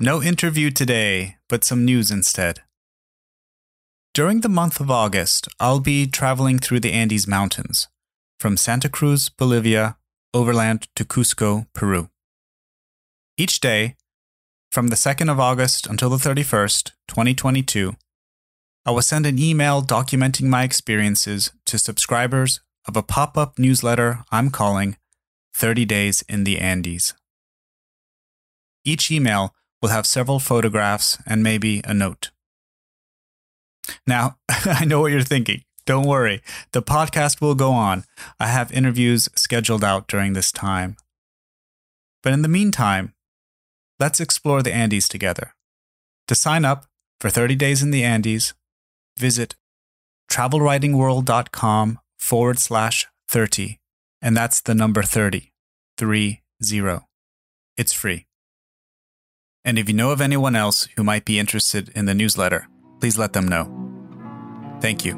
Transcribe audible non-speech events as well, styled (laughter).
No interview today, but some news instead. During the month of August, I'll be traveling through the Andes Mountains, from Santa Cruz, Bolivia, overland to Cusco, Peru. Each day, from the 2nd of August until the 31st, 2022, I will send an email documenting my experiences to subscribers of a pop up newsletter I'm calling 30 Days in the Andes. Each email will have several photographs and maybe a note. Now, (laughs) I know what you're thinking. Don't worry, the podcast will go on. I have interviews scheduled out during this time. But in the meantime, let's explore the Andes together. To sign up for 30 Days in the Andes, visit travelwritingworld.com forward slash 30, and that's the number 30, 30. It's free. And if you know of anyone else who might be interested in the newsletter, please let them know. Thank you.